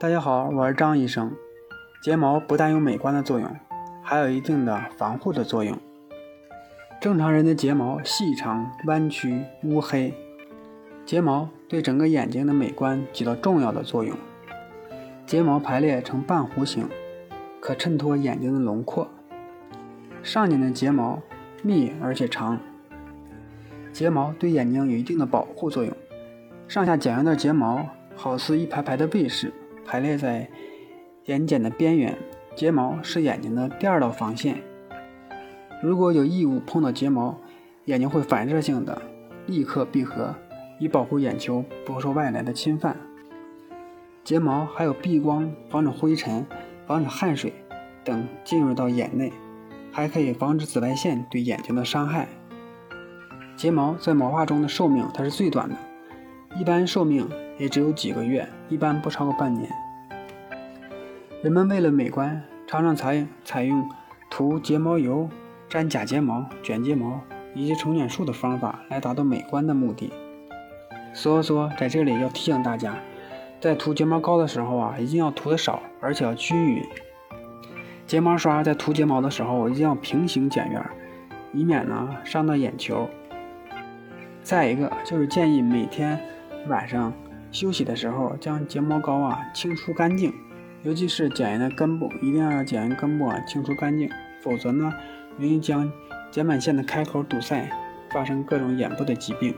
大家好，我是张医生。睫毛不但有美观的作用，还有一定的防护的作用。正常人的睫毛细长、弯曲、乌黑，睫毛对整个眼睛的美观起到重要的作用。睫毛排列成半弧形，可衬托眼睛的轮廓。上睑的睫毛密而且长，睫毛对眼睛有一定的保护作用。上下剪下的睫毛好似一排排的卫士。排列在眼睑的边缘，睫毛是眼睛的第二道防线。如果有异物碰到睫毛，眼睛会反射性的立刻闭合，以保护眼球不受外来的侵犯。睫毛还有避光、防止灰尘、防止汗水等进入到眼内，还可以防止紫外线对眼睛的伤害。睫毛在毛发中的寿命它是最短的，一般寿命。也只有几个月，一般不超过半年。人们为了美观，常常采采用涂睫毛油、粘假睫毛、卷睫毛以及重睑术的方法来达到美观的目的。所以说，在这里要提醒大家，在涂睫毛膏的时候啊，一定要涂的少，而且要均匀。睫毛刷在涂睫毛的时候，一定要平行剪圆，以免呢伤到眼球。再一个就是建议每天晚上。休息的时候，将睫毛膏啊清除干净，尤其是剪完的根部，一定要剪完根部啊清除干净，否则呢容易将睑板腺的开口堵塞，发生各种眼部的疾病。